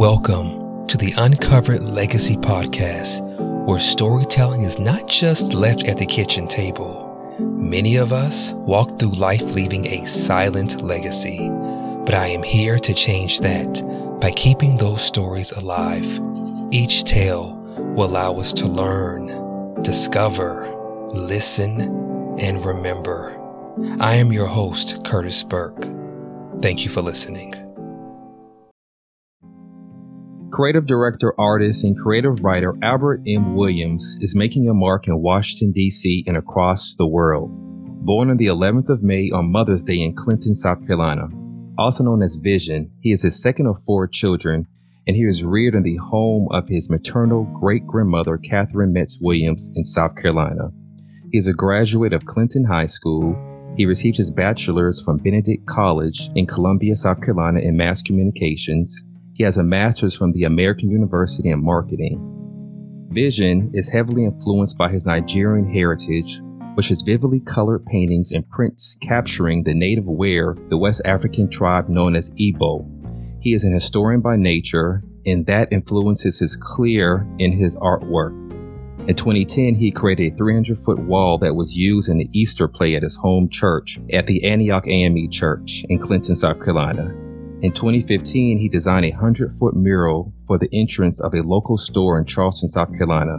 Welcome to the Uncovered Legacy Podcast, where storytelling is not just left at the kitchen table. Many of us walk through life leaving a silent legacy, but I am here to change that by keeping those stories alive. Each tale will allow us to learn, discover, listen, and remember. I am your host, Curtis Burke. Thank you for listening. Creative director, artist, and creative writer Albert M. Williams is making a mark in Washington, D.C. and across the world. Born on the 11th of May on Mother's Day in Clinton, South Carolina, also known as Vision, he is the second of four children, and he was reared in the home of his maternal great grandmother, Catherine Metz Williams, in South Carolina. He is a graduate of Clinton High School. He received his bachelor's from Benedict College in Columbia, South Carolina, in mass communications he has a master's from the American University in marketing. Vision is heavily influenced by his Nigerian heritage, which has vividly colored paintings and prints capturing the native wear, the West African tribe known as Igbo. He is an historian by nature, and that influences his clear in his artwork. In 2010, he created a 300 foot wall that was used in the Easter play at his home church at the Antioch AME Church in Clinton, South Carolina. In 2015, he designed a 100 foot mural for the entrance of a local store in Charleston, South Carolina.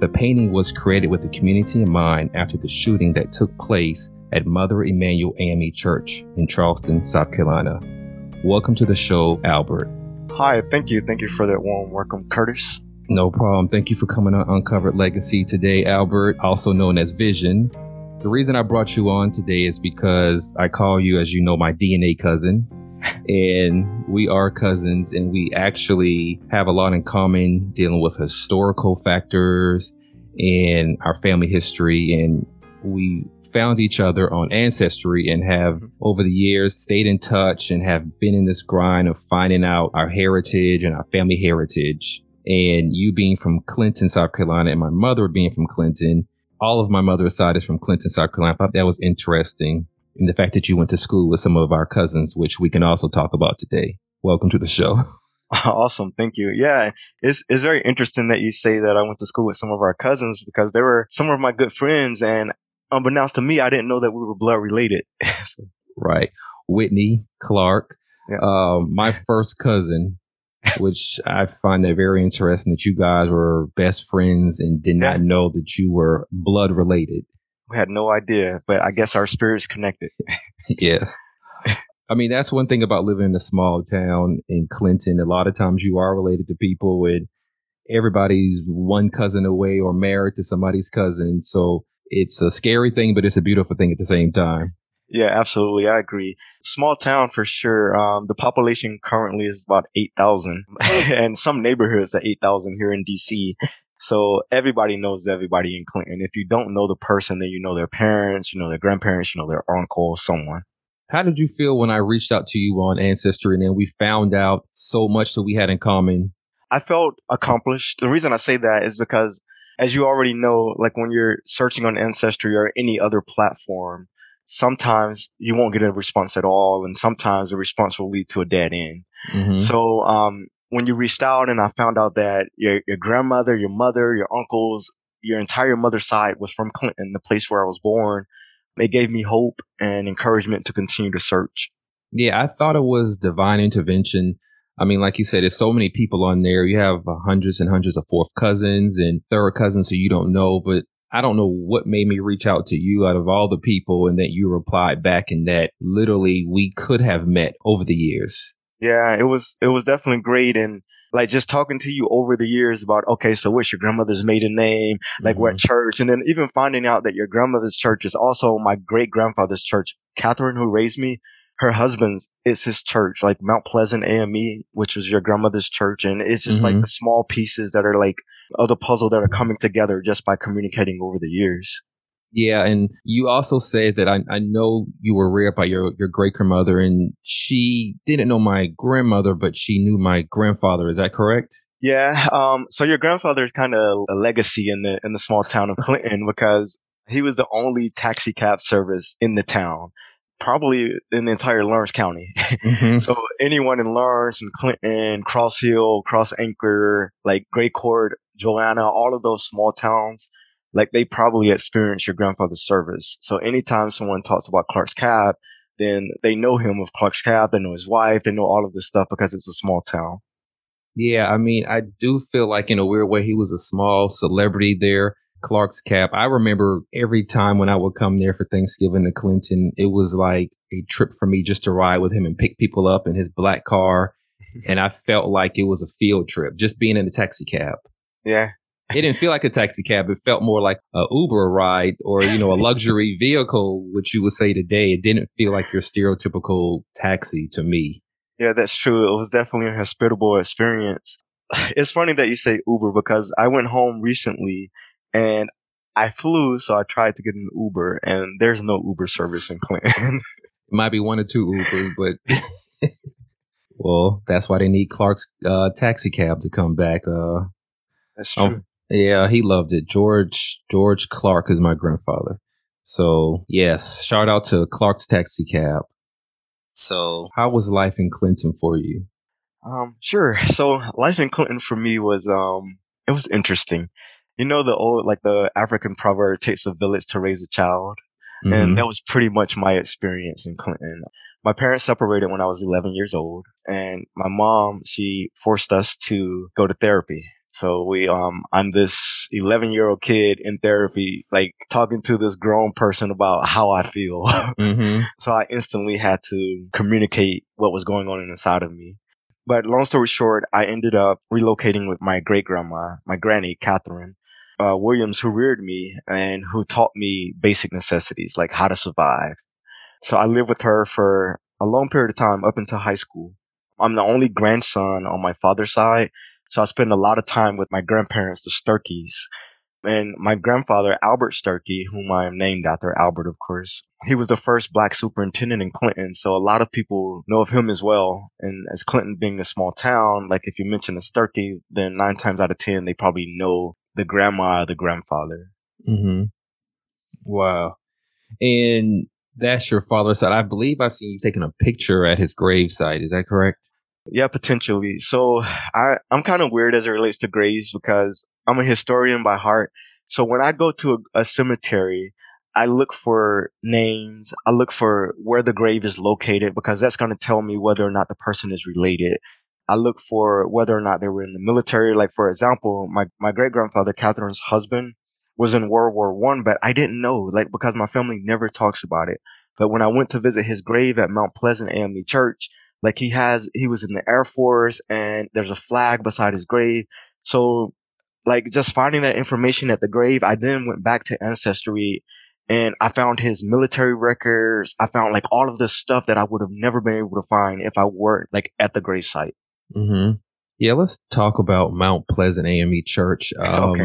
The painting was created with the community in mind after the shooting that took place at Mother Emanuel AME Church in Charleston, South Carolina. Welcome to the show, Albert. Hi, thank you. Thank you for that warm welcome, Curtis. No problem. Thank you for coming on Uncovered Legacy today, Albert, also known as Vision. The reason I brought you on today is because I call you, as you know, my DNA cousin and we are cousins and we actually have a lot in common dealing with historical factors and our family history. And we found each other on ancestry and have mm-hmm. over the years stayed in touch and have been in this grind of finding out our heritage and our family heritage. And you being from clinton south carolina and my mother being from clinton all of my mother's side is from clinton south carolina. That was interesting and the fact that you went to school with some of our cousins, which we can also talk about today. Welcome to the show. Awesome. Thank you. Yeah. It's, it's very interesting that you say that I went to school with some of our cousins because they were some of my good friends. And unbeknownst to me, I didn't know that we were blood related. so. Right. Whitney Clark, yeah. uh, my first cousin, which I find that very interesting that you guys were best friends and did not know that you were blood related. We had no idea, but I guess our spirits connected. yes. I mean, that's one thing about living in a small town in Clinton. A lot of times you are related to people and everybody's one cousin away or married to somebody's cousin. So it's a scary thing, but it's a beautiful thing at the same time. Yeah, absolutely. I agree. Small town for sure. Um, the population currently is about 8,000 and some neighborhoods are 8,000 here in DC. So everybody knows everybody in Clinton. If you don't know the person, then you know their parents, you know their grandparents, you know their uncle, someone. How did you feel when I reached out to you on Ancestry and then we found out so much that we had in common? I felt accomplished. The reason I say that is because as you already know, like when you're searching on Ancestry or any other platform, sometimes you won't get a response at all. And sometimes the response will lead to a dead end. Mm-hmm. So, um, when you reached out and I found out that your, your grandmother, your mother, your uncles, your entire mother's side was from Clinton, the place where I was born, it gave me hope and encouragement to continue to search. Yeah, I thought it was divine intervention. I mean, like you said, there's so many people on there. You have uh, hundreds and hundreds of fourth cousins and third cousins who you don't know, but I don't know what made me reach out to you out of all the people and that you replied back and that literally we could have met over the years. Yeah, it was it was definitely great, and like just talking to you over the years about okay, so what's your grandmother's maiden name, like mm-hmm. what church, and then even finding out that your grandmother's church is also my great grandfather's church. Catherine, who raised me, her husband's is his church, like Mount Pleasant AME, which was your grandmother's church, and it's just mm-hmm. like the small pieces that are like of the puzzle that are coming together just by communicating over the years. Yeah, and you also said that I, I know you were reared by your, your great grandmother, and she didn't know my grandmother, but she knew my grandfather. Is that correct? Yeah. Um. So your grandfather is kind of a legacy in the in the small town of Clinton because he was the only taxi cab service in the town. probably in the entire Laurens County. Mm-hmm. so anyone in Laurens and Clinton, Cross Hill, Cross Anchor, like Gray Court, Joanna, all of those small towns, like they probably experienced your grandfather's service. So anytime someone talks about Clark's Cab, then they know him of Clark's Cab, they know his wife, they know all of this stuff because it's a small town. Yeah, I mean, I do feel like in a weird way he was a small celebrity there. Clark's Cab. I remember every time when I would come there for Thanksgiving to Clinton, it was like a trip for me just to ride with him and pick people up in his black car. And I felt like it was a field trip just being in a taxi cab. Yeah. It didn't feel like a taxi cab. It felt more like a Uber ride or, you know, a luxury vehicle, which you would say today. It didn't feel like your stereotypical taxi to me. Yeah, that's true. It was definitely a hospitable experience. It's funny that you say Uber because I went home recently and I flew, so I tried to get an Uber, and there's no Uber service in Clinton. Might be one or two Ubers, but well, that's why they need Clark's uh, taxi cab to come back. Uh, that's oh, true. Yeah, he loved it. George George Clark is my grandfather. So yes, shout out to Clark's taxi cab. So how was life in Clinton for you? Um, sure. So life in Clinton for me was um it was interesting you know the old like the African proverb takes a village to raise a child. Mm-hmm. And that was pretty much my experience in Clinton. My parents separated when I was 11 years old and my mom, she forced us to go to therapy. So we, um, I'm this 11 year old kid in therapy, like talking to this grown person about how I feel. Mm-hmm. so I instantly had to communicate what was going on inside of me. But long story short, I ended up relocating with my great grandma, my granny, Catherine uh, Williams who reared me and who taught me basic necessities like how to survive. So I lived with her for a long period of time up until high school. I'm the only grandson on my father's side. So I spend a lot of time with my grandparents, the Sturkeys. And my grandfather, Albert Sturkey, whom I am named after, Albert, of course, he was the first black superintendent in Clinton. So a lot of people know of him as well. And as Clinton being a small town, like if you mention the Sturkey, then nine times out of 10, they probably know the grandma, the grandfather. Mm-hmm. Wow. And that's your father's side. I believe I've seen you taking a picture at his gravesite. Is that correct? Yeah, potentially. So I, I'm kind of weird as it relates to graves because I'm a historian by heart. So when I go to a, a cemetery, I look for names. I look for where the grave is located because that's going to tell me whether or not the person is related. I look for whether or not they were in the military. Like for example, my, my great grandfather, Catherine's husband, was in World War One, but I didn't know, like because my family never talks about it. But when I went to visit his grave at Mount Pleasant AME Church, like he has, he was in the Air Force, and there's a flag beside his grave. So, like just finding that information at the grave, I then went back to Ancestry and I found his military records. I found like all of this stuff that I would have never been able to find if I weren't like at the grave site. Mm-hmm. Yeah, let's talk about Mount Pleasant AME Church. Um, okay.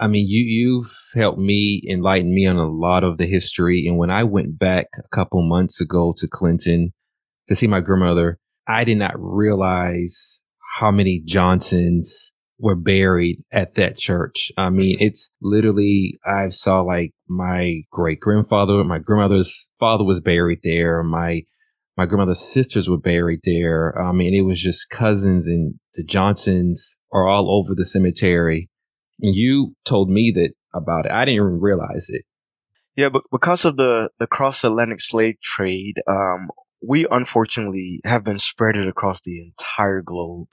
I mean, you you've helped me enlighten me on a lot of the history. And when I went back a couple months ago to Clinton to see my grandmother, I did not realize how many Johnsons were buried at that church. I mean, mm-hmm. it's literally I saw like my great grandfather, my grandmother's father was buried there. My my grandmother's sisters were buried there. I mean, it was just cousins and the Johnsons are all over the cemetery. And you told me that about it. I didn't even realize it. Yeah, but because of the, the cross Atlantic slave trade, um, we unfortunately have been spread across the entire globe.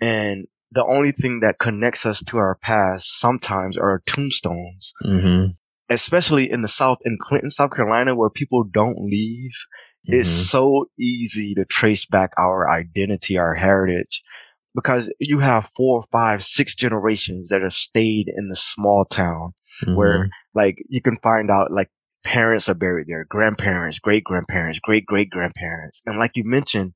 And the only thing that connects us to our past sometimes are tombstones. Mm-hmm. Especially in the South, in Clinton, South Carolina, where people don't leave Mm-hmm. It's so easy to trace back our identity, our heritage, because you have four, five, six generations that have stayed in the small town mm-hmm. where like you can find out like parents are buried there, grandparents, great grandparents, great great grandparents. And like you mentioned,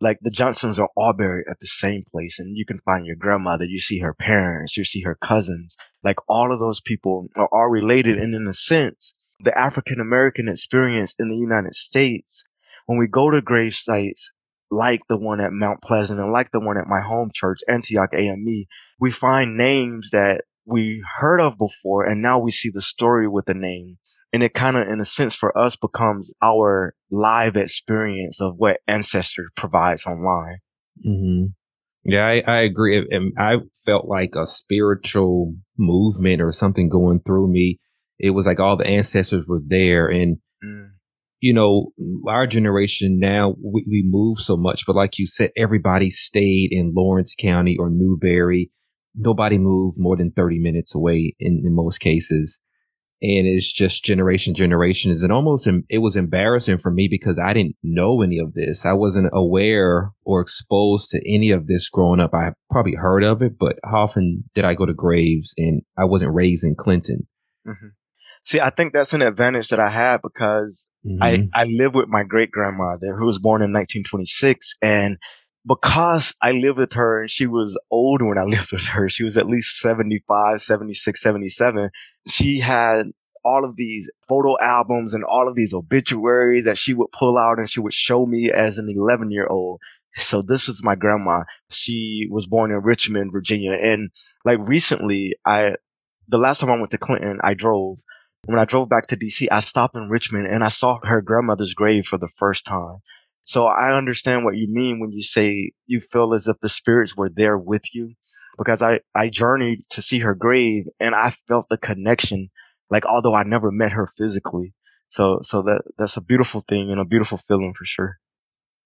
like the Johnsons are all buried at the same place and you can find your grandmother, you see her parents, you see her cousins, like all of those people are all related. And in a sense, the African American experience in the United States when we go to grave sites like the one at Mount Pleasant and like the one at my home church, Antioch AME, we find names that we heard of before and now we see the story with the name. And it kind of, in a sense, for us becomes our live experience of what Ancestry provides online. Mm-hmm. Yeah, I, I agree. And I felt like a spiritual movement or something going through me. It was like all the ancestors were there. And, mm. you know, our generation now, we, we move so much. But like you said, everybody stayed in Laurens County or Newberry. Nobody moved more than 30 minutes away in, in most cases and it's just generation generations and almost it was embarrassing for me because i didn't know any of this i wasn't aware or exposed to any of this growing up i probably heard of it but how often did i go to graves and i wasn't raised in clinton mm-hmm. see i think that's an advantage that i have because mm-hmm. i i live with my great grandmother who was born in 1926 and because I lived with her and she was old when I lived with her, she was at least 75, 76, 77. She had all of these photo albums and all of these obituaries that she would pull out and she would show me as an 11 year old. So this is my grandma. She was born in Richmond, Virginia. And like recently, I, the last time I went to Clinton, I drove. When I drove back to DC, I stopped in Richmond and I saw her grandmother's grave for the first time. So I understand what you mean when you say you feel as if the spirits were there with you because I, I journeyed to see her grave and I felt the connection, like although I never met her physically. So, so that, that's a beautiful thing and a beautiful feeling for sure.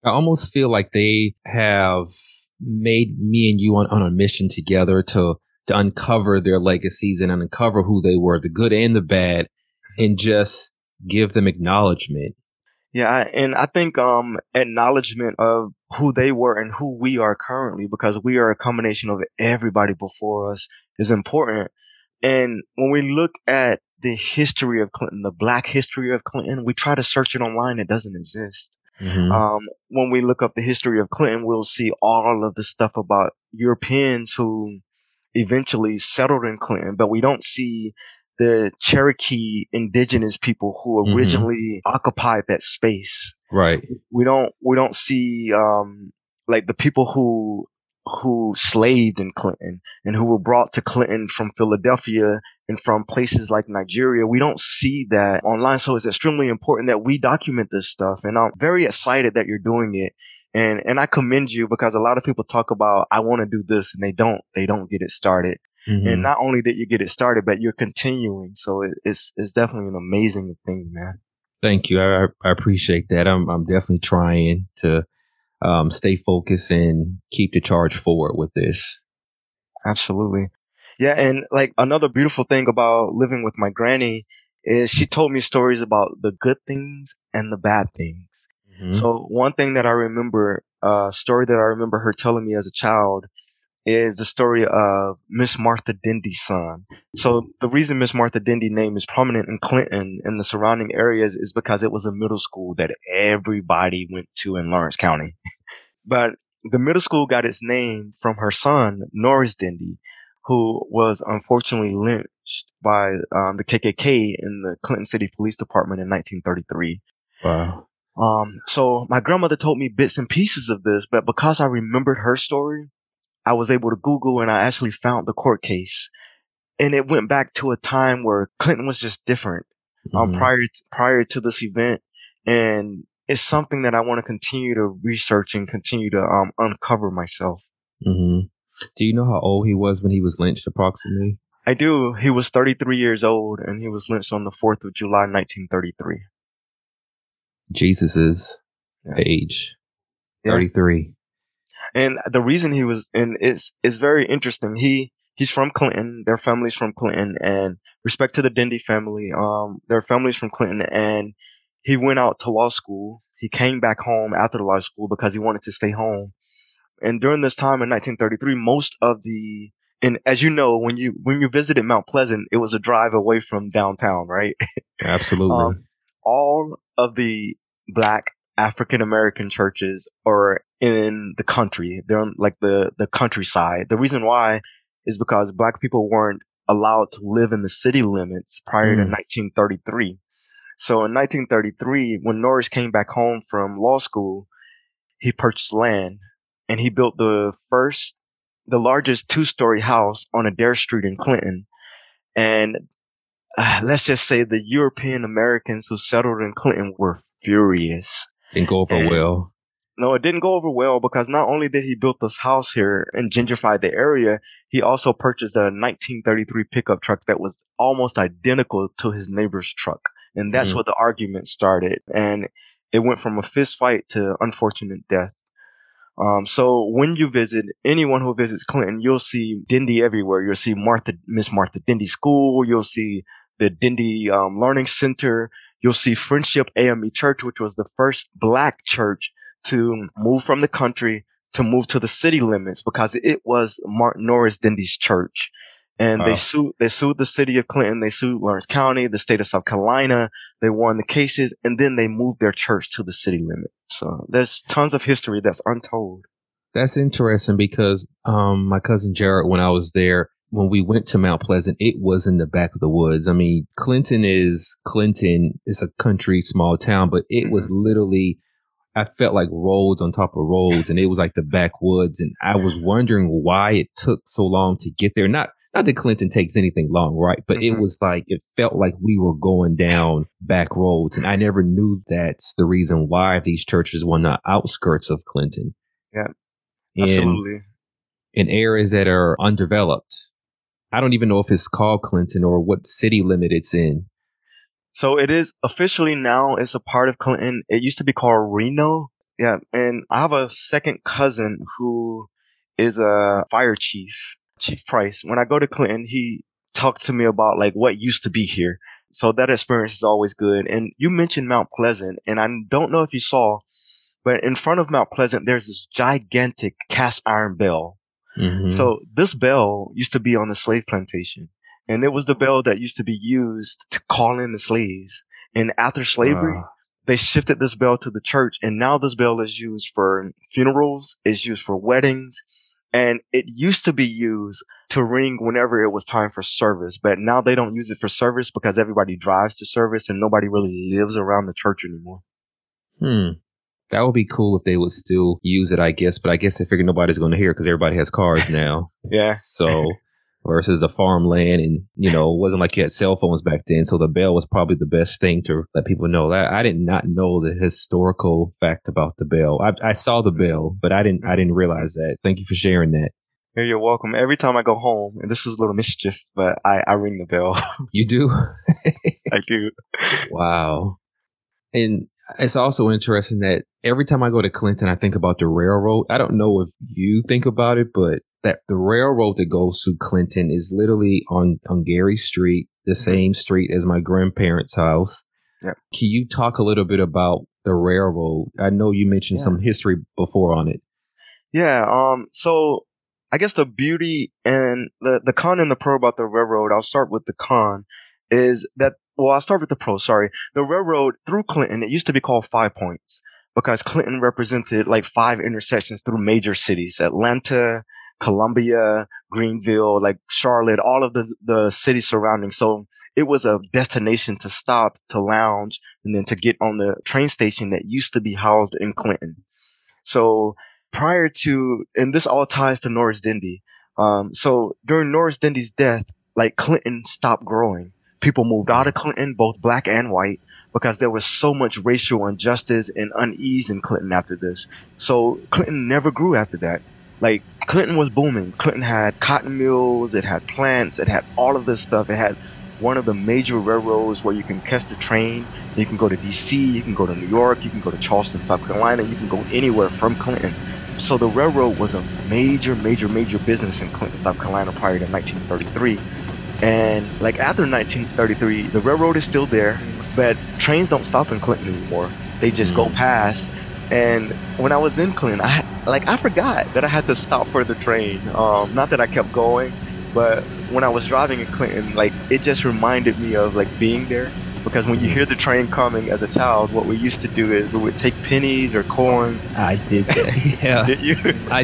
I almost feel like they have made me and you on, on a mission together to, to uncover their legacies and uncover who they were, the good and the bad, and just give them acknowledgement yeah, and I think um acknowledgement of who they were and who we are currently, because we are a combination of everybody before us, is important. And when we look at the history of Clinton, the Black history of Clinton, we try to search it online. It doesn't exist. Mm-hmm. Um, when we look up the history of Clinton, we'll see all of the stuff about Europeans who eventually settled in Clinton, but we don't see the Cherokee indigenous people who mm-hmm. originally mm-hmm. occupied that space. Right. We don't we don't see um like the people who who slaved in Clinton and who were brought to Clinton from Philadelphia and from places like Nigeria. We don't see that online. So it's extremely important that we document this stuff. And I'm very excited that you're doing it. And, and I commend you because a lot of people talk about, I want to do this and they don't, they don't get it started. Mm-hmm. And not only did you get it started, but you're continuing. So it, it's it's definitely an amazing thing, man. Thank you. I, I appreciate that. I'm I'm definitely trying to um, stay focused and keep the charge forward with this. Absolutely. Yeah, and like another beautiful thing about living with my granny is she told me stories about the good things and the bad things. Mm-hmm. So one thing that I remember, a uh, story that I remember her telling me as a child is the story of Miss Martha Dendy's son. So the reason Miss Martha Dendy name is prominent in Clinton and the surrounding areas is because it was a middle school that everybody went to in Laurens County. but the middle school got its name from her son, Norris Dendy, who was unfortunately lynched by um, the KKK in the Clinton City Police Department in 1933. Wow. Um, so my grandmother told me bits and pieces of this, but because I remembered her story, I was able to Google and I actually found the court case. And it went back to a time where Clinton was just different um, mm-hmm. prior to, prior to this event. And it's something that I want to continue to research and continue to um, uncover myself. Mm-hmm. Do you know how old he was when he was lynched approximately? I do. He was 33 years old and he was lynched on the 4th of July, 1933. Jesus's yeah. age. Yeah. 33. And the reason he was, and is is very interesting. He, he's from Clinton. Their family's from Clinton and respect to the Dendy family. Um, their family's from Clinton and he went out to law school. He came back home after the law school because he wanted to stay home. And during this time in 1933, most of the, and as you know, when you, when you visited Mount Pleasant, it was a drive away from downtown, right? Absolutely. um, all of the black African American churches are in the country. They're on like the, the countryside. The reason why is because black people weren't allowed to live in the city limits prior mm. to 1933. So in 1933, when Norris came back home from law school, he purchased land and he built the first, the largest two story house on Adair Street in Clinton. And uh, let's just say the European Americans who settled in Clinton were furious. Didn't go over And- well. No, it didn't go over well because not only did he build this house here and gentrify the area, he also purchased a 1933 pickup truck that was almost identical to his neighbor's truck. And that's Mhm. where the argument started. And it went from a fist fight to unfortunate death. Um, so when you visit anyone who visits Clinton, you'll see Dendy everywhere. You'll see Martha, Miss Martha Dendy School. You'll see the Dendy um, Learning Center. You'll see Friendship AME Church, which was the first black church to move from the country to move to the city limits because it was Martin Norris Dendy's church. And they sued, they sued the city of Clinton. They sued Laurens County, the state of South Carolina. They won the cases and then they moved their church to the city limit. So there's tons of history that's untold. That's interesting because um, my cousin Jared, when I was there, when we went to Mount Pleasant, it was in the back of the woods. I mean, Clinton is Clinton is a country small town, but it was literally I felt like roads on top of roads, and it was like the backwoods. And I was wondering why it took so long to get there. Not not that Clinton takes anything long, right? But it Mhm. was like it felt like we were going down back roads, and I never knew that's the reason why these churches were on the outskirts of Clinton. Yeah, in, Absolutely. in areas that are undeveloped. I don't even know if it's called Clinton or what city limit it's in. So it is officially now it's a part of Clinton. It used to be called Reno. Yeah. And I have a second cousin who is a fire chief, Chief Price. When I go to Clinton, he talked to me about like what used to be here. So that experience is always good. And you mentioned Mount Pleasant and I don't know if you saw, but in front of Mount Pleasant, there's this gigantic cast iron bell. Mhm. So this bell used to be on the slave plantation. And it was the bell that used to be used to call in the slaves. And after slavery, Wow. they shifted this bell to the church. And now this bell is used for funerals, it's used for weddings. And it used to be used to ring whenever it was time for service. But now they don't use it for service because everybody drives to service and nobody really lives around the church anymore. Hmm. That would be cool if they would still use it, I guess. But I guess they figure nobody's going to hear because everybody has cars now. Yeah. So versus the farmland, and you know, it wasn't like you had cell phones back then. So the bell was probably the best thing to let people know. That I did not know the historical fact about the bell. I, I saw the bell, but I didn't. I didn't realize that. Thank you for sharing that. Here, you're welcome. Every time I go home, and this is a little mischief, but I, I ring the bell. You do. I do. Wow. And it's also interesting that every time I go to Clinton, I think about the railroad. I don't know if you think about it, but that the railroad that goes to Clinton is literally on, on Gary Street, the same street as my grandparents' house. Yep. Can you talk a little bit about the railroad? I know you mentioned Yeah. some history before on it. Yeah. Um. So I guess the beauty and the the con and the pro about the railroad. I'll start with the con. Is that well? I'll start with the pro. Sorry. The railroad through Clinton. It used to be called Five Points because Clinton represented like five intersections through major cities: Atlanta, Columbia, Greenville, like Charlotte, all of the the cities surrounding. So it was a destination to stop, to lounge, and then to get on the train station that used to be housed in Clinton. So prior to, and this all ties to Norris Dendy. Um, so during Norris Dendy's death, like Clinton stopped growing. People moved out of Clinton, both black and white, because there was so much racial injustice and unease in Clinton after this. So Clinton never grew after that. Like Clinton was booming. Clinton had cotton mills, it had plants, it had all of this stuff. It had one of the major railroads where you can catch the train. You can go to DC, you can go to New York, you can go to Charleston, South Carolina, you can go anywhere from Clinton. So the railroad was a major, major, major business in Clinton, South Carolina prior to 1933. And like after 1933, the railroad is still there, but trains don't stop in Clinton anymore. They just go Mm. past. And when I was in Clinton, I had- like I forgot that I had to stop for the train. Um, not that I kept going, but when I was driving in Clinton, like it just reminded me of like being there. Because when you hear the train coming as a child, what we used to do is we would take pennies or coins. I did that. yeah. Did you? I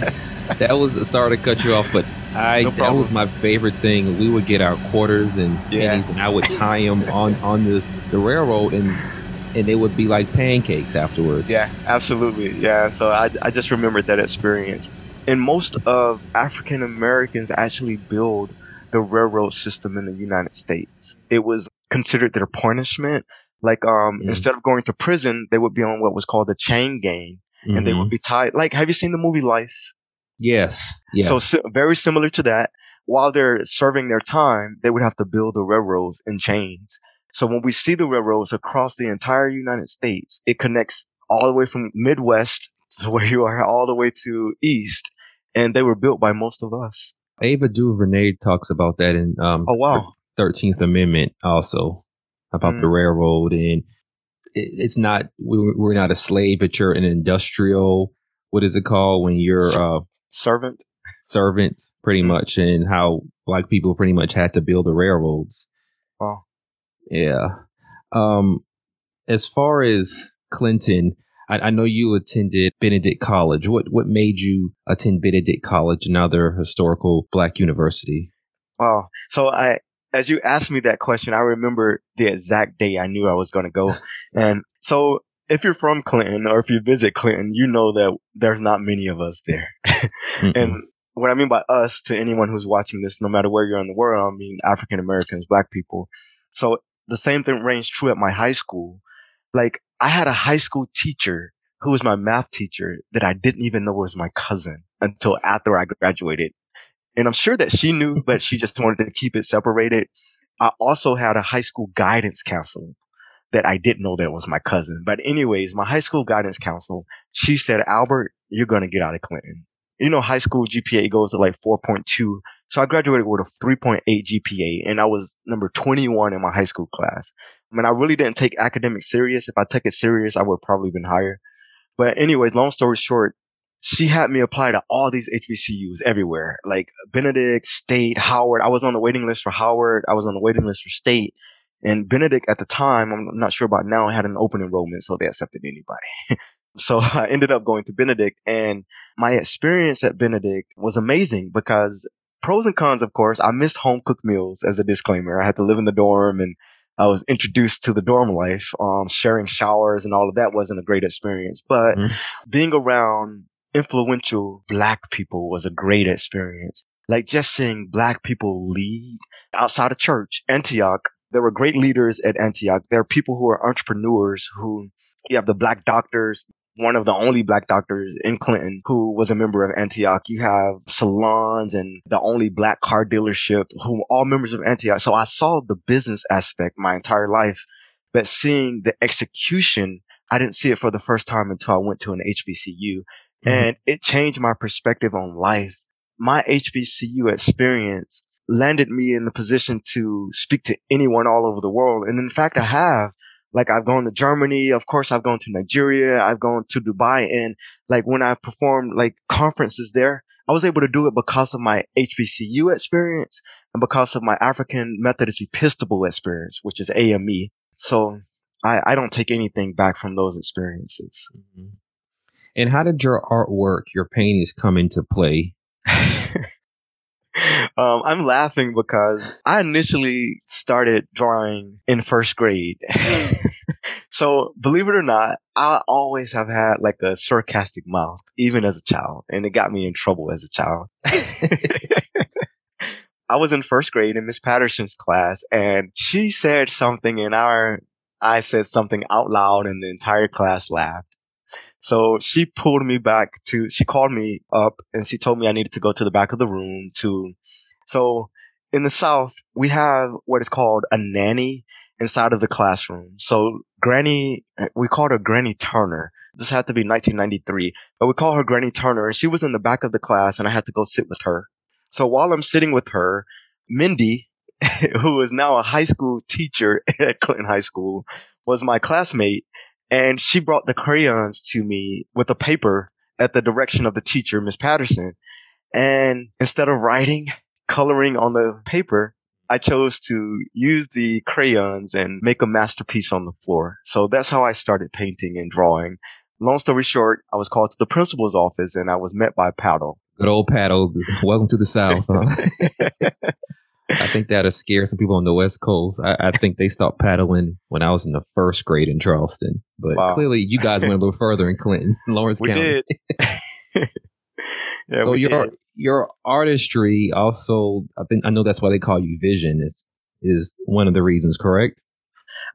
that was sorry to cut you off, but I No that was my favorite thing. We would get our quarters and Yeah. pennies, and I would tie them on on the the railroad, and and they would be like pancakes afterwards. Yeah, absolutely. Yeah. So I, I just remembered that experience. And most of African Americans actually build the railroad system in the United States. It was considered their punishment. Like um, Mm. instead of going to prison, they would be on what was called the chain gang, and they Mhm. would be tied. Like, have you seen the movie Life? yes, yeah, So si- very similar to that. While they're serving their time, they would have to build the railroads in chains. So when we see the railroads across the entire United States, it connects all the way from Midwest to where you are, all the way to East, and they were built by most of us. Ava DuVernay talks about that in um, Oh wow! Thirteenth Amendment also about the Mm. railroad, and it, it's not we, we're not a slave, but you're an industrial. What is it called when you're uh, Servant. servant, pretty Mm. much, and how black people pretty much had to build the railroads. Wow. Yeah. Um, as far as Clinton, I, I know you attended Benedict College. What what made you attend Benedict College, another historical black university? Wow. So I, as you asked me that question, I remember the exact day I knew I was going to go. and so if you're from Clinton or if you visit Clinton, you know that there's not many of us there. And what I mean by us to anyone who's watching this, no matter where you're in the world, I mean African Americans, black people. So the same thing rings true at my high school. Like I had a high school teacher who was my math teacher that I didn't even know was my cousin until after I graduated. And I'm sure that she knew, but she just wanted to keep it separated. I also had a high school guidance counselor that I didn't know that was my cousin. But anyways, my high school guidance counselor, she said, Albert, you're going to get out of Clinton. You know, high school GPA goes to like 4.2. So I graduated with a 3.8 GPA and I was number 21 in my high school class. I mean, I really didn't take academics serious. If I took it serious, I would have probably been higher. But anyways, long story short, she had me apply to all these HBCUs everywhere, like Benedict, State, Howard. I was on the waiting list for Howard. I was on the waiting list for State. And Benedict at the time, I'm not sure about now, had an open enrollment, so they accepted anybody. so I ended up going to Benedict and my experience at Benedict was amazing because pros and cons, of course, I missed home cooked meals as a disclaimer. I had to live in the dorm and I was introduced to the dorm life. Um, sharing showers and all of that wasn't a great experience, but Mhm. being around influential black people was a great experience. Like just seeing black people lead outside of church, Antioch. There were great leaders at Antioch. There are people who are entrepreneurs who you have the black doctors, one of the only black doctors in Clinton who was a member of Antioch. You have salons and the only black car dealership who all members of Antioch. So I saw the business aspect my entire life, but seeing the execution, I didn't see it for the first time until I went to an HBCU Mhm. and it changed my perspective on life. My HBCU experience landed me in the position to speak to anyone all over the world. And in fact, I have. Like I've gone to Germany, of course I've gone to Nigeria, I've gone to Dubai and like when I performed like conferences there, I was able to do it because of my HBCU experience and because of my African Methodist Episcopal experience, which is AME. So I, I don't take anything back from those experiences. Mhm. And how did your artwork, your paintings come into play? um, I'm laughing because I initially started drawing in first grade. so believe it or not, I always have had like a sarcastic mouth, even as a child, and it got me in trouble as a child. I was in first grade in Miss Patterson's class, and she said something, and our I said something out loud, and the entire class laughed. So she pulled me back to, she called me up and she told me I needed to go to the back of the room to, so in the South, we have what is called a nanny inside of the classroom. So Granny, we called her Granny Turner. This had to be 1993, but we call her Granny Turner and she was in the back of the class and I had to go sit with her. So while I'm sitting with her, Mindy, who is now a high school teacher at Clinton High School, was my classmate and she brought the crayons to me with a paper at the direction of the teacher, Miss Patterson. And instead of writing, coloring on the paper, I chose to use the crayons and make a masterpiece on the floor. So that's how I started painting and drawing. Long story short, I was called to the principal's office and I was met by Paddle. Good old paddle. Welcome to the South. Huh? I think that'll scare some people on the West Coast. I, I think they stopped paddling when I was in the first grade in Charleston. But Wow. clearly, you guys went a little further in Clinton, Laurens we County. did. yeah, so your did. your artistry also, I think I know that's why they call you Vision. Is is one of the reasons, correct?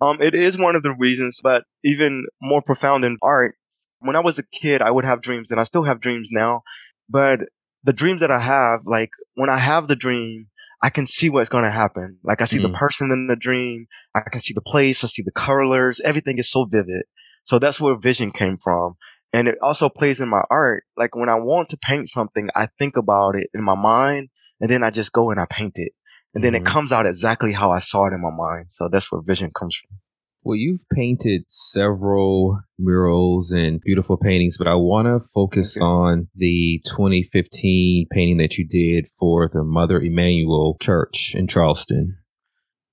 Um, it is one of the reasons, but even more profound than art. When I was a kid, I would have dreams, and I still have dreams now. But the dreams that I have, like when I have the dream, I can see what's going to happen. Like I see mm. the person in the dream. I can see the place. I see the colors. Everything is so vivid. So that's where vision came from. And it also plays in my art. Like when I want to paint something, I think about it in my mind and then I just go and I paint it. And then mm-hmm. it comes out exactly how I saw it in my mind. So that's where vision comes from. Well, you've painted several murals and beautiful paintings, but I want to focus okay. on the 2015 painting that you did for the Mother Emanuel Church in Charleston.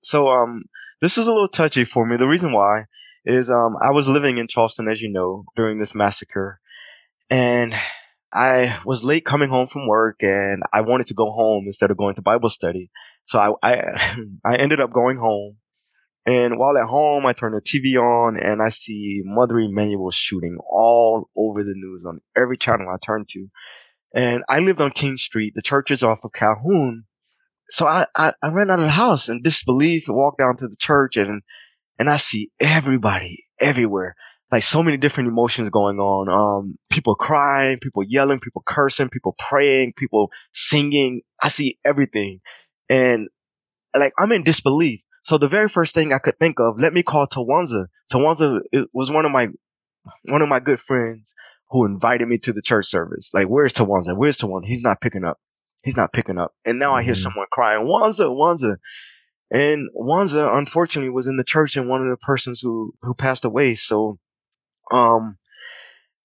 So, um, this is a little touchy for me. The reason why is, um, I was living in Charleston, as you know, during this massacre, and I was late coming home from work, and I wanted to go home instead of going to Bible study. So I, I, I ended up going home and while at home, I turn the TV on and I see Mother Emanuel shooting all over the news on every channel I turn to. And I lived on King Street. The church is off of Calhoun. So I, I, I ran out of the house in disbelief and walked down to the church and, and I see everybody everywhere. Like so many different emotions going on. Um, people crying, people yelling, people cursing, people praying, people singing. I see everything. And like I'm in disbelief. So the very first thing I could think of, let me call Tywanza. Tywanza was one of my, one of my good friends who invited me to the church service. Like, where's Tywanza? Where's Tywanza? He's not picking up. He's not picking up. And now mm-hmm. I hear mm-hmm. someone crying, Wanza, Wanza. And Wanza, unfortunately, was in the church and one of the persons who, who passed away. So, um,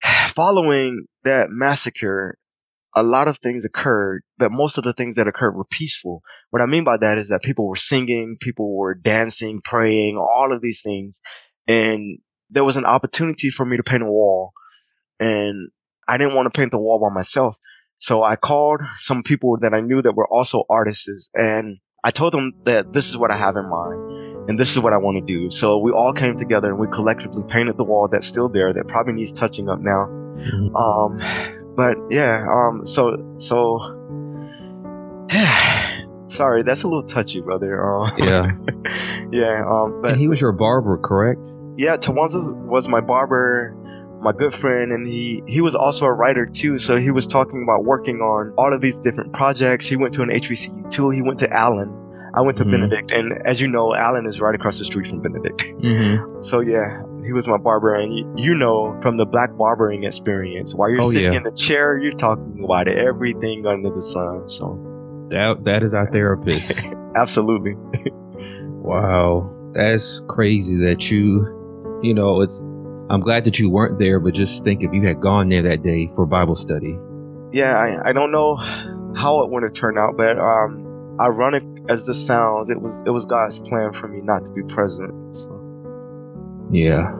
following that massacre, a lot of things occurred, but most of the things that occurred were peaceful. What I mean by that is that people were singing, people were dancing, praying, all of these things. And there was an opportunity for me to paint a wall. And I didn't want to paint the wall by myself. So I called some people that I knew that were also artists and I told them that this is what I have in mind and this is what I want to do. So we all came together and we collectively painted the wall that's still there that probably needs touching up now. Mm-hmm. Um, but yeah, um, so so sorry, that's a little touchy, brother. Uh, yeah, yeah. Um, but and he was your barber, correct? Yeah, Tywanza was my barber, my good friend, and he he was also a writer too. So he was talking about working on all of these different projects. He went to an HBCU too. He went to Allen. I went to mm-hmm. Benedict, and as you know, Allen is right across the street from Benedict. Mm-hmm. So yeah, he was my barber, and you, you know from the black barbering experience, while you're oh, sitting yeah. in the chair, you're talking about everything under the sun. So that that is our therapist. Absolutely. wow, that's crazy that you, you know, it's. I'm glad that you weren't there, but just think if you had gone there that day for Bible study. Yeah, I, I don't know how it would have turned out, but um, ironic as this sounds, it was it was God's plan for me not to be present. So. Yeah.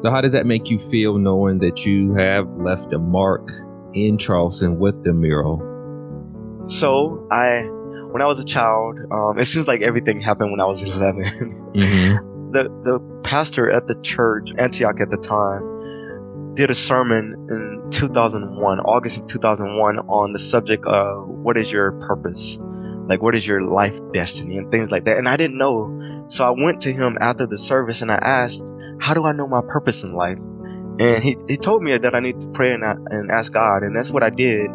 So how does that make you feel knowing that you have left a mark in Charleston with the mural? So I, when I was a child, um, it seems like everything happened when I was 11. Mm-hmm. the the pastor at the church Antioch at the time did a sermon in 2001, August of 2001, on the subject of what is your purpose like what is your life destiny and things like that. And i didn't know. So i went to him after the service and i asked how do i know my purpose in life? And he, he told me that i need to pray and, and ask god and that's what i did.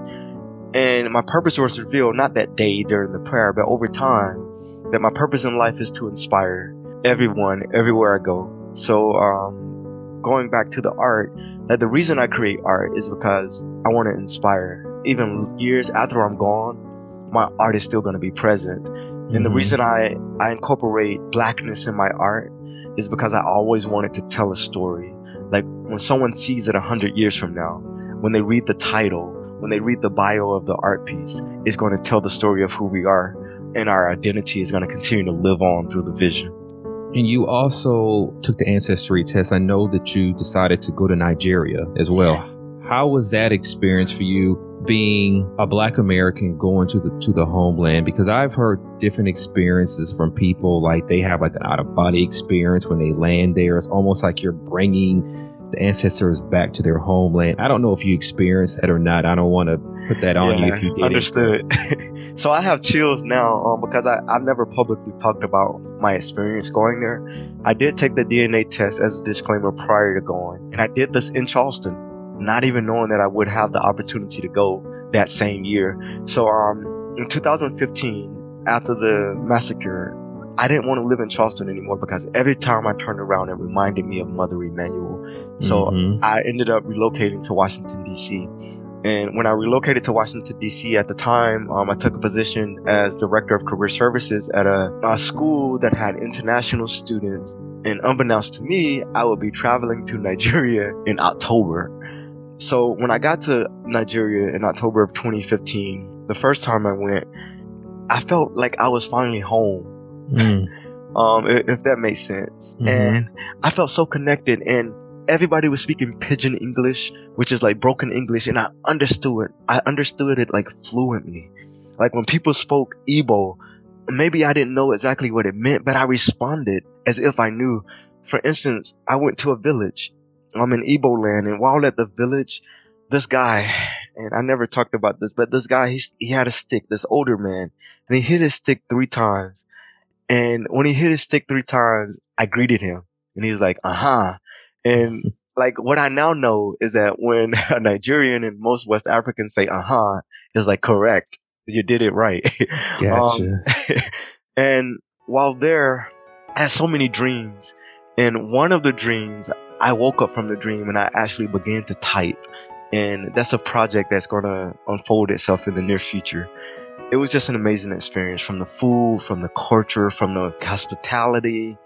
And my purpose was revealed not that day during the prayer but over time that my purpose in life is to inspire everyone everywhere i go. So um, going back to the art that the reason i create art is because i want to inspire. Even years after i'm gone my art is still going to be present. Mm-hmm. And the mm-hmm. reason I, I incorporate blackness in my art is because I always wanted to tell a story. Like when someone sees it a hundred years from now, when they read the title, when they read the bio of the art piece, it's going to tell the story of who we are and our identity is going to continue to live on through the vision. And you also took the ancestry test. I know that you decided to go to Nigeria as well. How was that experience for you? being a black American going to the to the homeland because I've heard different experiences from people like they have like an out of body experience when they land there. It's almost like you're bringing the ancestors back to their homeland. I don't know if you experienced that or not. I don't want to put that on yeah, you if you did. Understood. so I have chills now um, because I, I've never publicly talked about my experience going there. I did take the DNA test as a disclaimer prior to going, and I did this in Charleston, not even knowing that I would have the opportunity to go that same year. So um, in 2015, after the massacre, I didn't want to live in Charleston anymore because every time I turned around, it reminded me of Mother Emanuel. So mm-hmm. I ended up relocating to Washington, D.C. And when I relocated to Washington, D.C. at the time, um, I took a position as director of career services at a, a school that had international students. And unbeknownst to me, I would be traveling to Nigeria in October. So when I got to Nigeria in October of 2015, the first time I went, I felt like I was finally home. Mm. um, if, if, that makes sense. Mm-hmm. And I felt so connected and everybody was speaking pidgin English, which is like broken English, and I understood it. I understood it like fluently. Like when people spoke Igbo, maybe I didn't know exactly what it meant, but I responded as if I knew. For instance, I went to a village. I'm in Igbo land, and while at the village, this guy, and I never talked about this, but this guy, he, he had a stick, this older man, and he hit his stick three times. And when he hit his stick three times, I greeted him and he was like, uh huh. And like what I now know is that when a Nigerian and most West Africans say uh huh, is like correct. You did it right. Gotcha. Um, and while there, I had so many dreams. And one of the dreams, I woke up from the dream and I actually began to type. And that's a project that's going to unfold itself in the near future it was just an amazing experience from the food, from the culture, from the hospitality.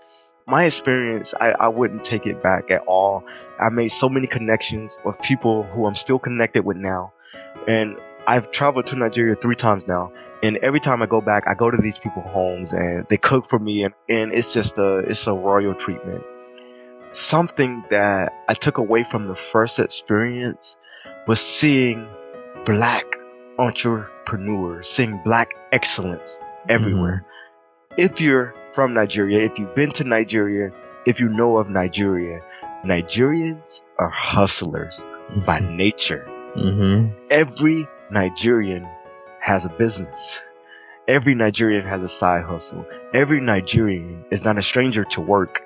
My experience, I, I wouldn't take it back at all. I made so many connections with people who I'm still connected with now. And I've traveled to Nigeria three times now. And every time I go back, I go to these people's homes and they cook for me and, and it's just a, it's a royal treatment. Something that I took away from the first experience was seeing black entrepreneurs, seeing black excellence everywhere. Mm-hmm. If you're from Nigeria, if you've been to Nigeria, if you know of Nigeria, Nigerians are hustlers mm-hmm. by nature. Mm-hmm. Every Nigerian has a business. Every Nigerian has a side hustle. Every Nigerian is not a stranger to work.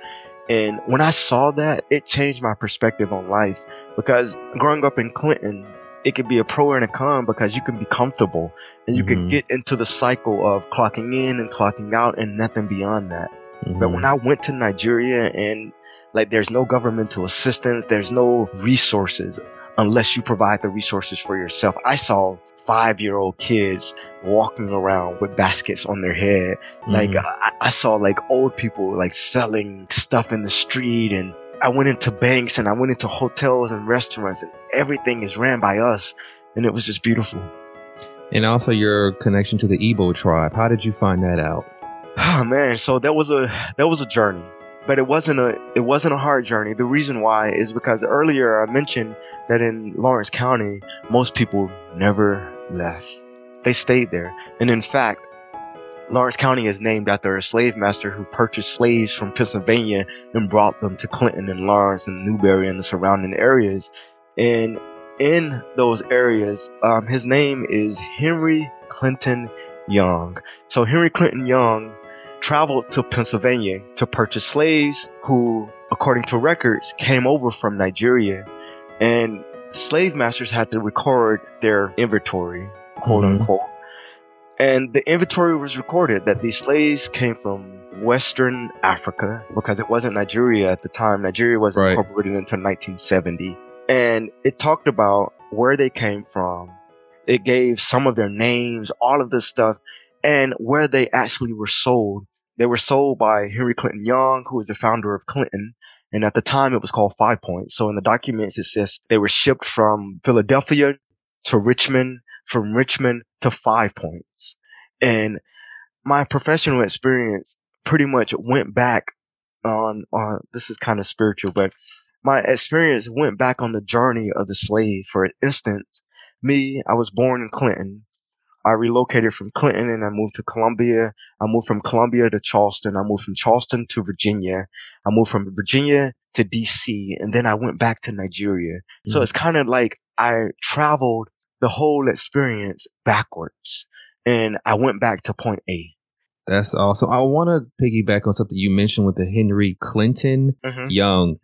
And when I saw that, it changed my perspective on life because growing up in Clinton, it could be a pro and a con because you can be comfortable and you mm-hmm. can get into the cycle of clocking in and clocking out and nothing beyond that. Mm-hmm. But when I went to Nigeria and like there's no governmental assistance, there's no resources unless you provide the resources for yourself. I saw five year old kids walking around with baskets on their head. Mm-hmm. Like uh, I, I saw like old people like selling stuff in the street and I went into banks and I went into hotels and restaurants and everything is ran by us. And it was just beautiful. And also your connection to the Igbo tribe. How did you find that out? Oh man, so that was a that was a journey. But it wasn't a it wasn't a hard journey. The reason why is because earlier I mentioned that in Laurens County, most people never left. They stayed there. And in fact, Laurens County is named after a slave master who purchased slaves from Pennsylvania and brought them to Clinton and Laurens and Newberry and the surrounding areas. And in those areas, um, his name is Henry Clinton Young. So Henry Clinton Young traveled to Pennsylvania to purchase slaves who, according to records, came over from Nigeria. And slave masters had to record their inventory, quote mm-hmm. unquote and the inventory was recorded that these slaves came from Western Africa because it wasn't Nigeria at the time. Nigeria was right. incorporated until 1970. And it talked about where they came from. It gave some of their names, all of this stuff, and where they actually were sold. They were sold by Henry Clinton Young, who was the founder of Clinton. And at the time, it was called Five Points. So in the documents, it says they were shipped from Philadelphia to Richmond from Richmond to five points. And my professional experience pretty much went back on, on this is kind of spiritual, but my experience went back on the journey of the slave. For instance, me, I was born in Clinton. I relocated from Clinton and I moved to Columbia. I moved from Columbia to Charleston. I moved from Charleston to Virginia. I moved from Virginia to DC and then I went back to Nigeria. Mm-hmm. So it's kind of like I traveled the whole experience backwards. And I went back to point A. That's awesome. I want to piggyback on something you mentioned with the Henry Clinton Mm-hmm. Young.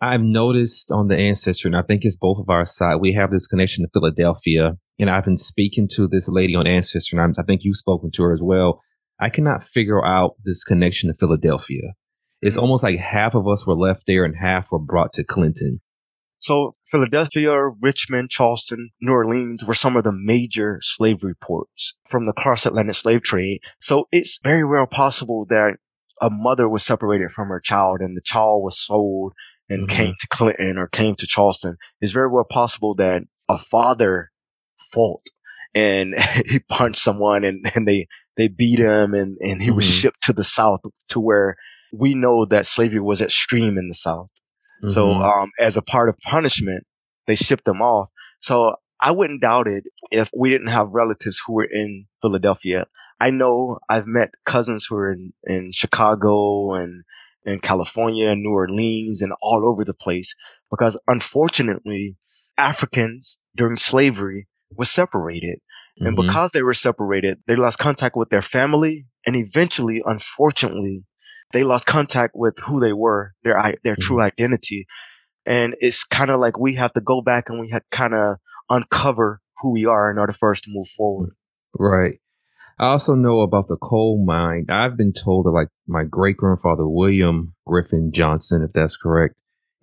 I've noticed on the ancestry, and I think it's both of our side, we have this connection to Philadelphia. And I've been speaking to this lady on ancestry, and I, I think you've spoken to her as well. I cannot figure out this connection to Philadelphia. It's almost like half of us were left there and half were brought to Clinton. So Philadelphia, Richmond, Charleston, New Orleans were some of the major slavery ports from the cross-Atlantic slave trade. So it's very well possible that a mother was separated from her child and the child was sold and Mhm. came to Clinton or came to Charleston. It's very well possible that a father fought and he punched someone and, and they, they beat him and, and he was Mhm. shipped to the South to where we know that slavery was extreme in the South. So, Mhm. um, as a part of punishment, they shipped them off. So I wouldn't doubt it if we didn't have relatives who were in Philadelphia. I know I've met cousins who are in, in Chicago and in California and New Orleans and all over the place because unfortunately Africans during slavery were separated. And Mhm. because they were separated, they lost contact with their family and eventually, unfortunately, they lost contact with who they were, their their true identity. And it's kind of like we have to go back and we have kind of uncover who we are in order for us to move forward. Right. I also know about the coal mine. I've been told that like my great grandfather, William Griffin Johnson, if that's correct,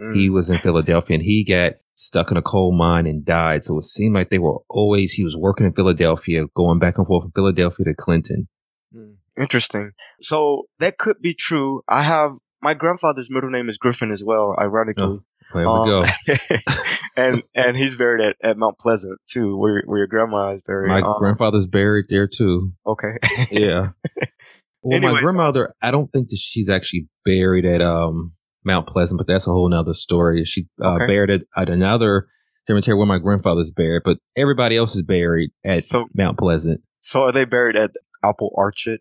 Mm. he was in Philadelphia and he got stuck in a coal mine and died. So it seemed like they were always, he was working in Philadelphia, going back and forth from Philadelphia to Clinton. Mm, Interesting. So that could be true. I have my grandfather's middle name is Griffin as well, ironically. There Um, we go. and and he's buried at, at Mount Pleasant too, where where your grandma is buried. My Um, grandfather's buried there too. okay. Yeah. Well, my grandmother, I don't think that she's actually buried at um Mount Pleasant, but that's a whole nother story. She uh, Okay. buried at, at another cemetery where my grandfather's buried, but everybody else is buried at So- Mount Pleasant. so are they buried at Apple Orchard?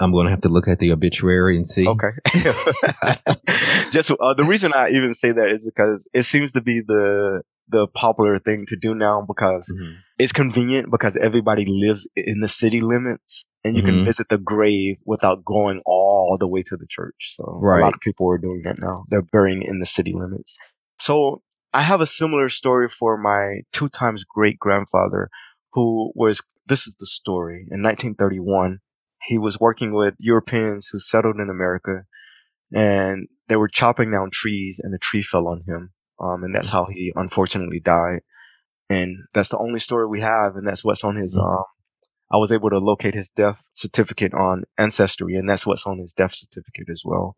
I'm going to have to look at the obituary and see. Okay. Just uh, the reason I even say that is because it seems to be the the popular thing to do now because Mhm. it's convenient because everybody lives in the city limits and you can Mhm. visit the grave without going all the way to the church. So a lot of people are doing that now. They're burying in the city limits. So I have a similar story for my two times great grandfather who was this is the story. In 1931, he was working with Europeans who settled in America and they were chopping down trees and a tree fell on him. Um, and that's how he unfortunately died. And that's the only story we have. And that's what's on his, Mhm. um, I was able to locate his death certificate on Ancestry, and that's what's on his death certificate as well.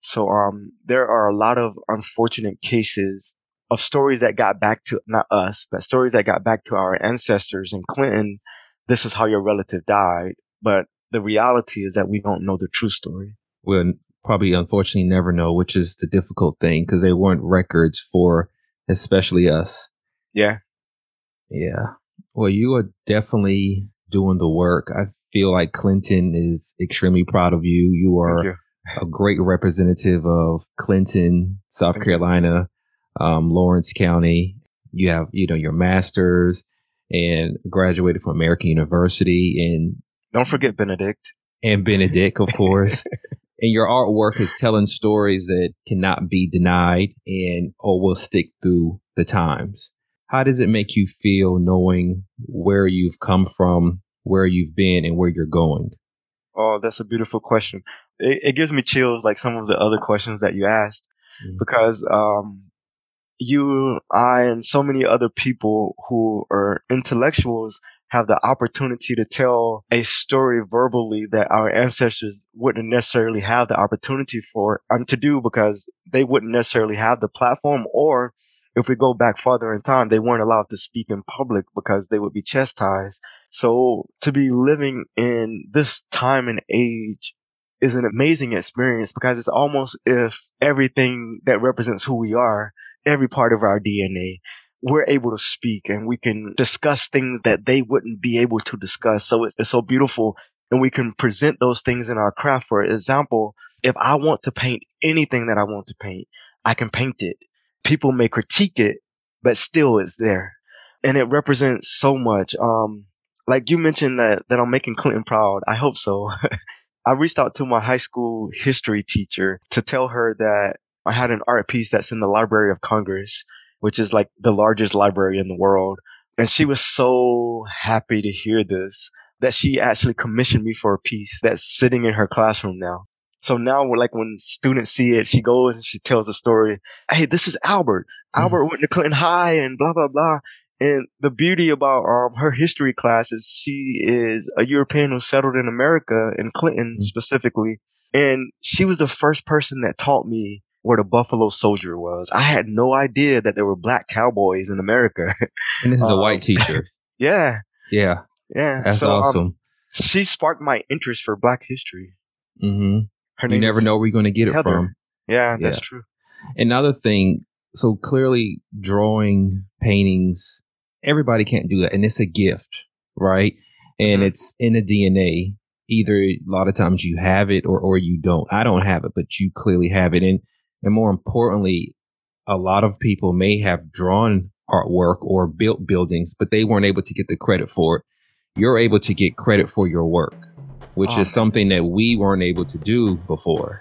So, um, there are a lot of unfortunate cases of stories that got back to not us, but stories that got back to our ancestors in Clinton. This is how your relative died. But the reality is that we don't know the true story. We'll probably unfortunately never know, which is the difficult thing because there weren't records for especially us. Yeah. Yeah. Well, you are definitely doing the work. I feel like Clinton is extremely proud of you. You are you. a great representative of Clinton, South Thank. Carolina, um, Laurens County. You have, you know, your master's and graduated from American University and Don't forget Benedict. and Benedict, of course. and your artwork is telling stories that cannot be denied and or will stick through the times. How does it make you feel knowing where you've come from, where you've been, and where you're going? Oh, that's a beautiful question. It, it gives me chills like some of the other questions that you asked Mhm. because, um, you, I, and so many other people who are intellectuals have the opportunity to tell a story verbally that our ancestors wouldn't necessarily have the opportunity for um, to do because they wouldn't necessarily have the platform or if we go back farther in time, they weren't allowed to speak in public because they would be chastised. So to be living in this time and age is an amazing experience because it's almost if everything that represents who we are, every part of our DNA, we're able to speak and we can discuss things that they wouldn't be able to discuss. So it's, it's so beautiful. And we can present those things in our craft. For example, if I want to paint anything that I want to paint, I can paint it. People may critique it, but still it's there. and it represents so much. Um, like you mentioned that that I'm making Clinton proud. I hope so. I reached out to my high school history teacher to tell her that I had an art piece that's in the Library of Congress, which is like the largest library in the world. And she was so happy to hear this that she actually commissioned me for a piece that's sitting in her classroom now. So now, we're like when students see it, she goes and she tells a story. Hey, this is Albert. Albert went to Clinton High and blah blah blah. And the beauty about um, her history class is she is a European who settled in America, in Clinton mm-hmm. specifically. And she was the first person that taught me where the Buffalo Soldier was. I had no idea that there were black cowboys in America. And this is um, a white teacher. Yeah. Yeah. Yeah. That's so, um, awesome. Um, she sparked my interest for black history. Mm-hmm. Her you never know where you're going to get Heather. it from. Yeah, that's yeah. true. Another thing, so clearly drawing paintings everybody can't do that. And it's a gift, right? And mm-hmm. it's in the DNA. Either a lot of times you have it or, or you don't. I don't have it, but you clearly have it. And, and more importantly, a lot of people may have drawn artwork or built buildings, but they weren't able to get the credit for it. You're able to get credit for your work, which is something that we weren't able to do before.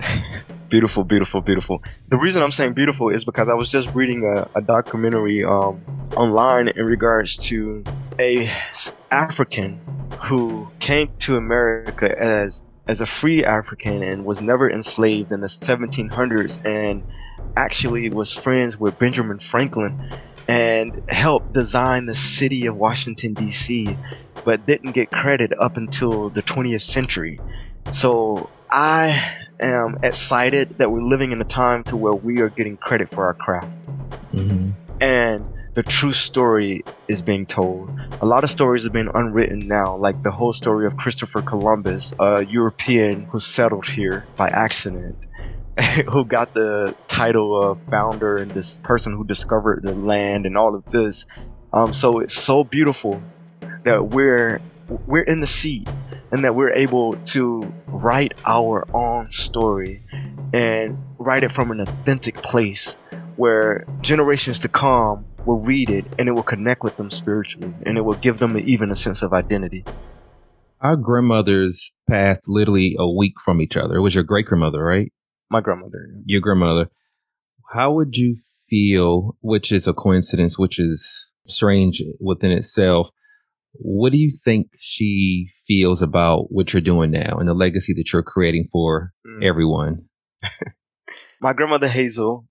beautiful, beautiful, beautiful. The reason I'm saying beautiful is because I was just reading a, a documentary um, online in regards to a African who came to America as as a free African and was never enslaved in the 1700s and actually was friends with Benjamin Franklin and helped design the city of Washington D.C. but didn't get credit up until the 20th century. So I am excited that we're living in a time to where we are getting credit for our craft. Mm-hmm. And the true story is being told. A lot of stories have been unwritten now, like the whole story of Christopher Columbus, a European who settled here by accident, who got the title of founder and this person who discovered the land and all of this. Um, so it's so beautiful that we're we're in the seat and that we're able to write our own story and write it from an authentic place where generations to come will read it and it will connect with them spiritually and it will give them even a sense of identity. Our grandmothers passed literally a week from each other. It was your great grandmother, right? My grandmother. Your grandmother. How would you feel, which is a coincidence, which is strange within itself? What do you think she feels about what you're doing now and the legacy that you're creating for mm. everyone? My grandmother Hazel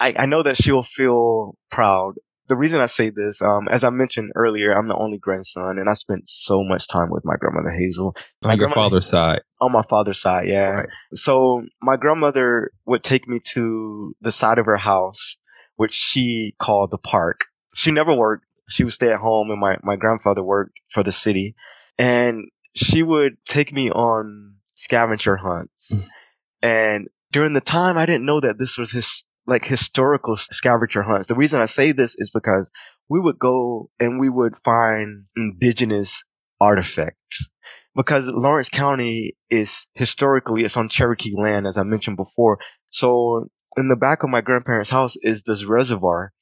I, I know that she'll feel proud. The reason I say this, um, as I mentioned earlier, I'm the only grandson, and I spent so much time with my grandmother Hazel. My on your father's side. On my father's side, yeah. Right. So my grandmother would take me to the side of her house, which she called the park. She never worked. She would stay at home, and my my grandfather worked for the city, and she would take me on scavenger hunts. And during the time, I didn't know that this was his like historical scavenger hunts. The reason I say this is because we would go and we would find indigenous artifacts because Laurens County is historically it's on Cherokee land as I mentioned before. So in the back of my grandparents' house is this reservoir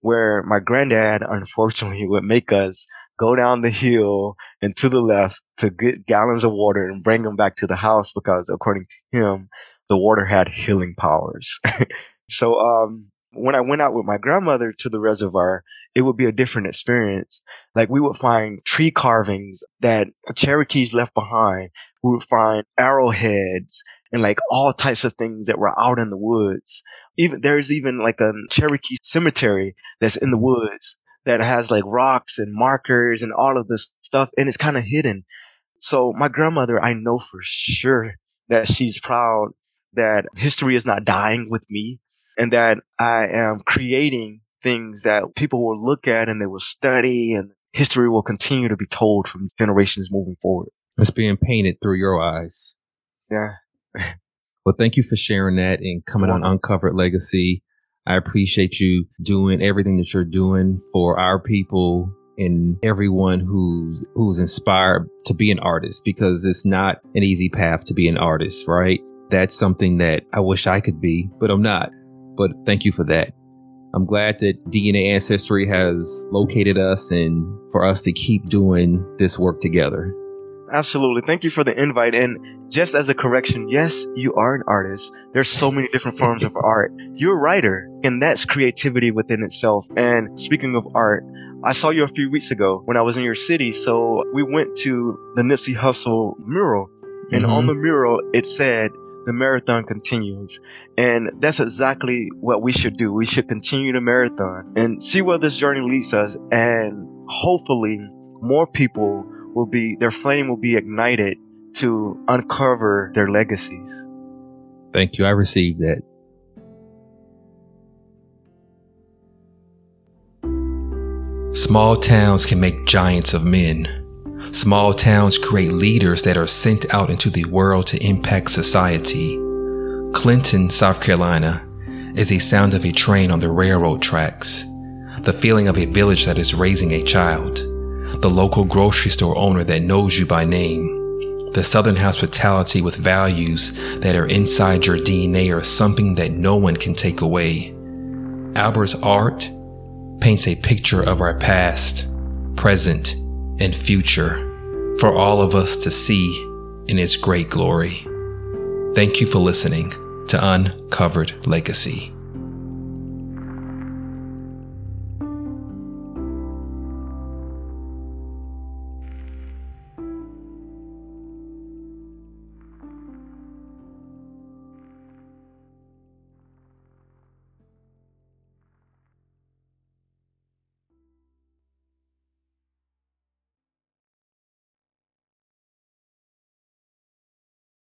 where my granddad unfortunately would make us go down the hill and to the left to get gallons of water and bring them back to the house because according to him the water had healing powers. So um, when I went out with my grandmother to the reservoir, it would be a different experience. Like we would find tree carvings that Cherokees left behind. We would find arrowheads and like all types of things that were out in the woods. Even there's even like a Cherokee cemetery that's in the woods that has like rocks and markers and all of this stuff and it's kind of hidden. So my grandmother, I know for sure that she's proud that history is not dying with me and that I am creating things that people will look at and they will study and history will continue to be told from generations moving forward. It's being painted through your eyes. Yeah. well, thank you for sharing that and coming on Uncovered Legacy. I appreciate you doing everything that you're doing for our people and everyone who's who's inspired to be an artist because it's not an easy path to be an artist, right? That's something that I wish I could be, but I'm not. But thank you for that. I'm glad that DNA Ancestry has located us and for us to keep doing this work together. Absolutely. Thank you for the invite. And just as a correction, yes, you are an artist. There's so many different forms of art. You're a writer, and that's creativity within itself. And speaking of art, I saw you a few weeks ago when I was in your city. So we went to the Nipsey Hussle mural. And mm-hmm. on the mural, it said, the marathon continues. And that's exactly what we should do. We should continue the marathon and see where this journey leads us. And hopefully more people will be, their flame will be ignited to uncover their legacies. Thank you. I received that. Small towns can make giants of men. Small towns create leaders that are sent out into the world to impact society. Clinton, South Carolina, is the sound of a train on the railroad tracks, the feeling of a village that is raising a child, the local grocery store owner that knows you by name, the Southern hospitality with values that are inside your DNA or something that no one can take away. Albert's art paints a picture of our past, present, and future for all of us to see in its great glory. Thank you for listening to Uncovered Legacy.